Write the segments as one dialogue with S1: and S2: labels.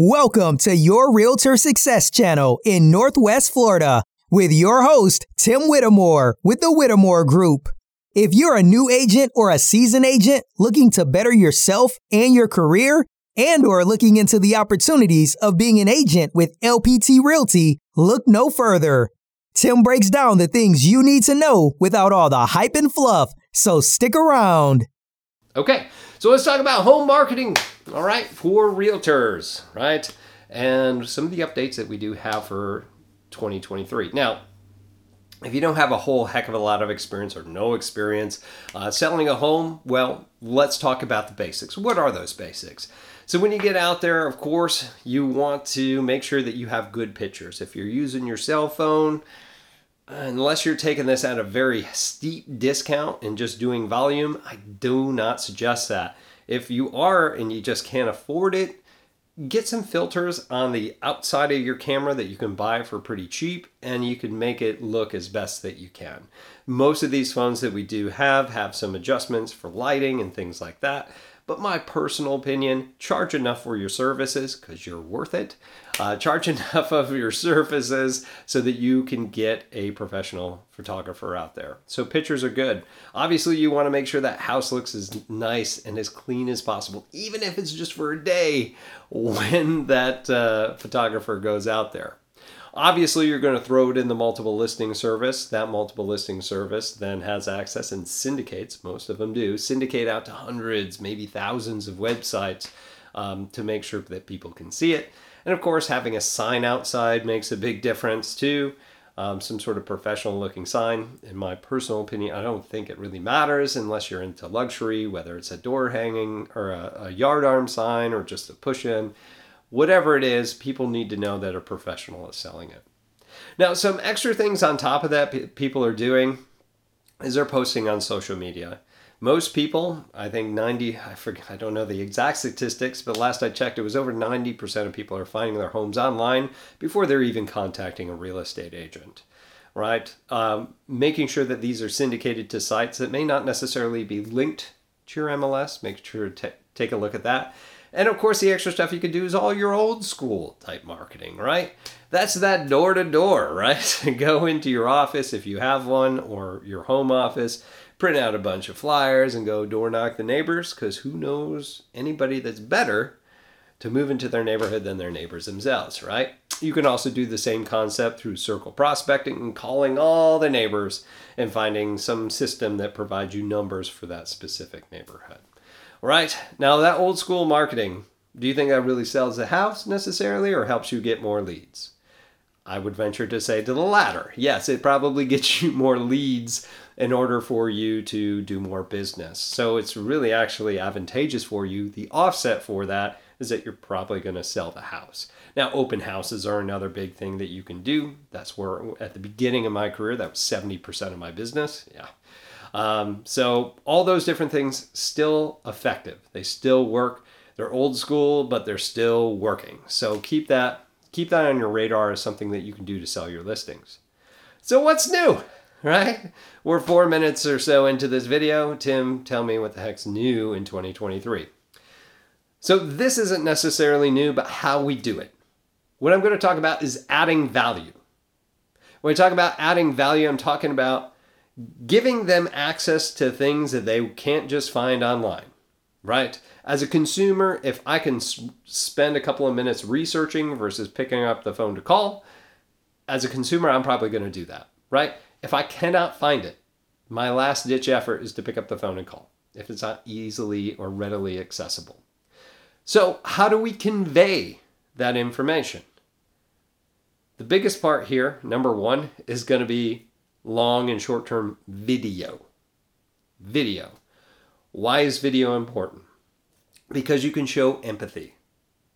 S1: Welcome to your Realtor Success Channel in Northwest Florida with your host, Tim Whittemore with the Whittemore Group. If you're a new agent or a seasoned agent looking to better yourself and your career, and or looking into the opportunities of being an agent with LPT Realty, look no further. Tim breaks down the things you need to know without all the hype and fluff, so stick around.
S2: Okay, so let's talk about home marketing, all right, for realtors, right? And some of the updates that we do have for 2023. Now, if you don't have a whole heck of a lot of experience or no experience uh, selling a home, well, let's talk about the basics. What are those basics? So, when you get out there, of course, you want to make sure that you have good pictures. If you're using your cell phone, unless you're taking this at a very steep discount and just doing volume, I do not suggest that. If you are and you just can't afford it, get some filters on the outside of your camera that you can buy for pretty cheap and you can make it look as best that you can. Most of these phones that we do have have some adjustments for lighting and things like that. But my personal opinion, charge enough for your services because you're worth it. Uh, charge enough of your services so that you can get a professional photographer out there. So pictures are good. Obviously, you want to make sure that house looks as nice and as clean as possible, even if it's just for a day when that uh, photographer goes out there. Obviously, you're going to throw it in the multiple listing service. That multiple listing service then has access and syndicates, most of them do, syndicate out to hundreds, maybe thousands of websites um, to make sure that people can see it. And of course, having a sign outside makes a big difference too. Um, some sort of professional looking sign. In my personal opinion, I don't think it really matters unless you're into luxury, whether it's a door hanging or a, a yard arm sign or just a push in whatever it is, people need to know that a professional is selling it. Now, some extra things on top of that people are doing is they're posting on social media. Most people, I think 90, I forget, I don't know the exact statistics, but last I checked, it was over 90% of people are finding their homes online before they're even contacting a real estate agent, right? Um, making sure that these are syndicated to sites that may not necessarily be linked to your MLS, make sure to t- take a look at that. And of course, the extra stuff you can do is all your old school type marketing, right? That's that door to door, right? Go into your office if you have one or your home office, print out a bunch of flyers and go door knock the neighbors because who knows anybody that's better to move into their neighborhood than their neighbors themselves, right? You can also do the same concept through circle prospecting and calling all the neighbors and finding some system that provides you numbers for that specific neighborhood. Right. Now, that old school marketing, do you think that really sells the house necessarily or helps you get more leads? I would venture to say to the latter. Yes, it probably gets you more leads in order for you to do more business. So it's really actually advantageous for you. The offset for that is that you're probably going to sell the house. Now, open houses are another big thing that you can do. That's where, at the beginning of my career, that was 70% of my business. Yeah, um, so all those different things still effective. They still work. They're old school, but they're still working. So keep that keep that on your radar as something that you can do to sell your listings. So what's new? Right? We're four minutes or so into this video. Tim, tell me what the heck's new in 2023. So this isn't necessarily new, but how we do it. What I'm going to talk about is adding value. When I talk about adding value, I'm talking about giving them access to things that they can't just find online, right? As a consumer, if I can spend a couple of minutes researching versus picking up the phone to call, as a consumer, I'm probably going to do that, right? If I cannot find it, my last ditch effort is to pick up the phone and call if it's not easily or readily accessible. So, how do we convey that information? The biggest part here, number one, is going to be long and short term video. Video. Why is video important? Because you can show empathy.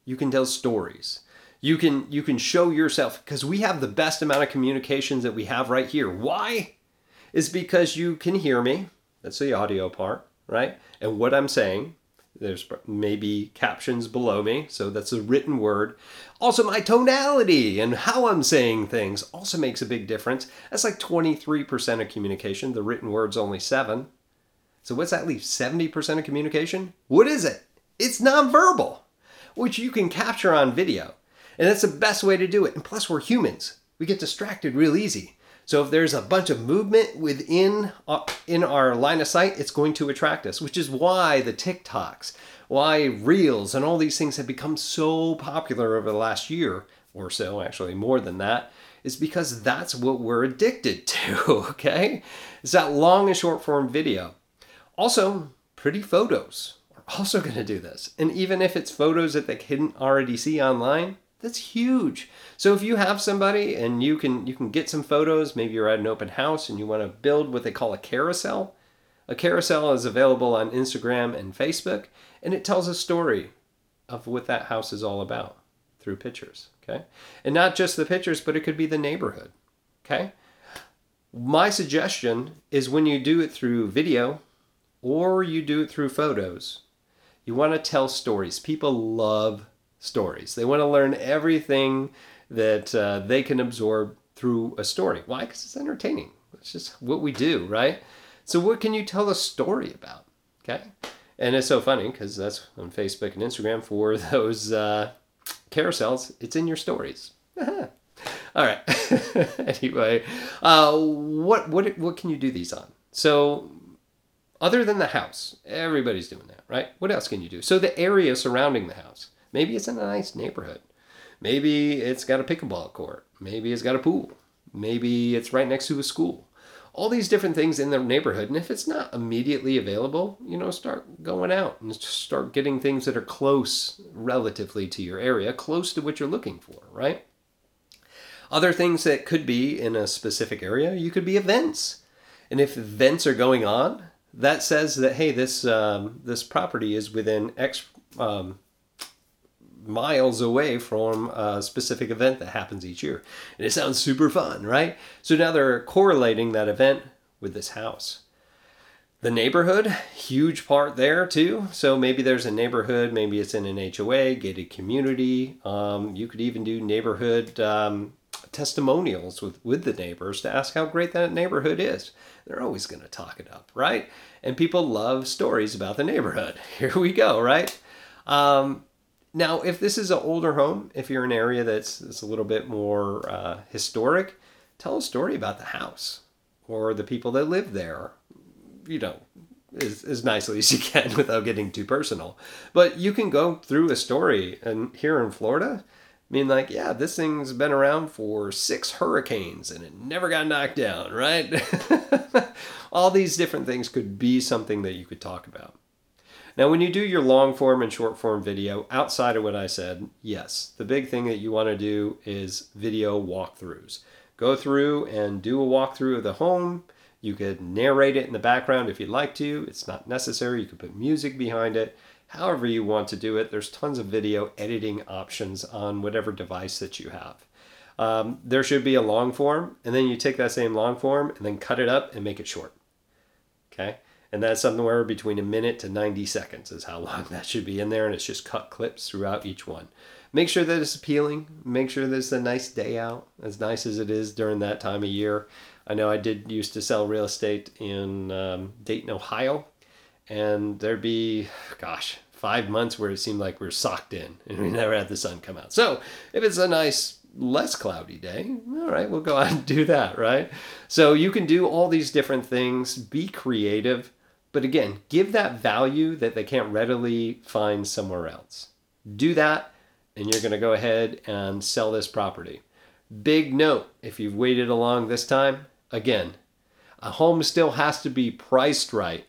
S2: You can tell stories. You can you can show yourself because we have the best amount of communications that we have right here. Why? Is because you can hear me. That's the audio part, right? And what I'm saying there's maybe captions below me, so that's a written word. Also, my tonality and how I'm saying things also makes a big difference. That's like 23% of communication. The written word's only 7. So what's that leave? 70% of communication? What is it? It's nonverbal. which you can capture on video. And that's the best way to do it. And plus, we're humans. We get distracted real easy. So if there's a bunch of movement within uh, in our line of sight, it's going to attract us, which is why the TikToks, why Reels and all these things have become so popular over the last year or so, actually more than that, is because that's what we're addicted to, okay? It's that long and short form video. Also, pretty photos are also going to do this. And even if it's photos that they couldn't already see online, that's huge. So if you have somebody and you can you can get some photos, maybe you're at an open house and you want to build what they call a carousel. A carousel is available on Instagram and Facebook and it tells a story of what that house is all about through pictures, okay? And not just the pictures, but it could be the neighborhood, okay? My suggestion is when you do it through video or you do it through photos, you want to tell stories. People love stories. They want to learn everything that uh, they can absorb through a story. Why? Because it's entertaining. It's just what we do, right? So, what can you tell a story about? Okay. And it's so funny because that's on Facebook and Instagram for those uh, carousels. It's in your stories. All right. anyway, uh, what what what can you do these on? So, other than the house, everybody's doing that, right? What else can you do? So the area surrounding the house. Maybe it's in a nice neighborhood. Maybe it's got a pickleball court. Maybe it's got a pool. Maybe it's right next to a school. All these different things in the neighborhood. And if it's not immediately available, you know, start going out and start getting things that are close relatively to your area, close to what you're looking for, right? Other things that could be in a specific area, you could be events. And if events are going on, that says that hey, this um, this property is within X um, miles away from a specific event that happens each year. And it sounds super fun, right? So now they're correlating that event with this house. The neighborhood, huge part there too. So maybe there's a neighborhood, maybe it's in an HOA, gated community. Um, you could even do neighborhood um, testimonials with, with the neighbors to ask how great that neighborhood is. They're always going to talk it up, right? And people love stories about the neighborhood. Here we go, right? Um, now, if this is an older home, if you're in an area that's, that's a little bit more uh, historic, tell a story about the house or the people that live there. You know, as, as nicely as you can without getting too personal. But you can go through a story, and here in Florida, I mean, like, yeah, this thing's been around for six hurricanes and it never got knocked down, right? All these different things could be something that you could talk about. Now, when you do your long form and short form video, outside of what I said, yes, the big thing that you want to do is video walkthroughs. Go through and do a walkthrough of the home. You could narrate it in the background if you'd like to. It's not necessary. You could put music behind it. However, you want to do it, there's tons of video editing options on whatever device that you have. Um, there should be a long form, and then you take that same long form and then cut it up and make it short. Okay? And that's somewhere between a minute to 90 seconds is how long that should be in there. And it's just cut clips throughout each one. Make sure that it's appealing. Make sure that it's a nice day out, as nice as it is during that time of year. I know I did used to sell real estate in um, Dayton, Ohio. And there'd be, gosh, five months where it seemed like we are socked in and we never had the sun come out. So if it's a nice less cloudy day, all right, we'll go out and do that, right? So you can do all these different things, be creative, but again, give that value that they can't readily find somewhere else. Do that, and you're going to go ahead and sell this property. Big note if you've waited along this time, again, a home still has to be priced right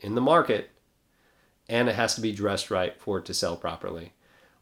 S2: in the market and it has to be dressed right for it to sell properly.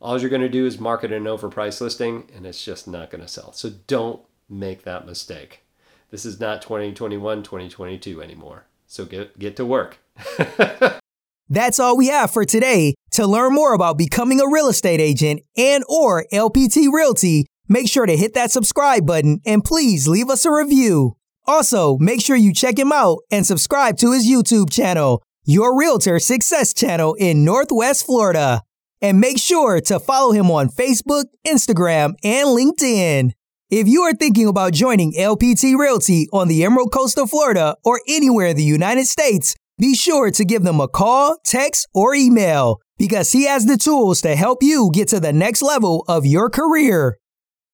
S2: All you're going to do is market an overpriced listing and it's just not going to sell. So don't make that mistake. This is not 2021, 2022 anymore. So get get to work.
S1: That's all we have for today. To learn more about becoming a real estate agent and or LPT Realty, make sure to hit that subscribe button and please leave us a review. Also, make sure you check him out and subscribe to his YouTube channel, Your Realtor Success Channel in Northwest Florida. And make sure to follow him on Facebook, Instagram, and LinkedIn. If you are thinking about joining LPT Realty on the Emerald Coast of Florida or anywhere in the United States, be sure to give them a call, text, or email. because he has the tools to help you get to the next level of your career.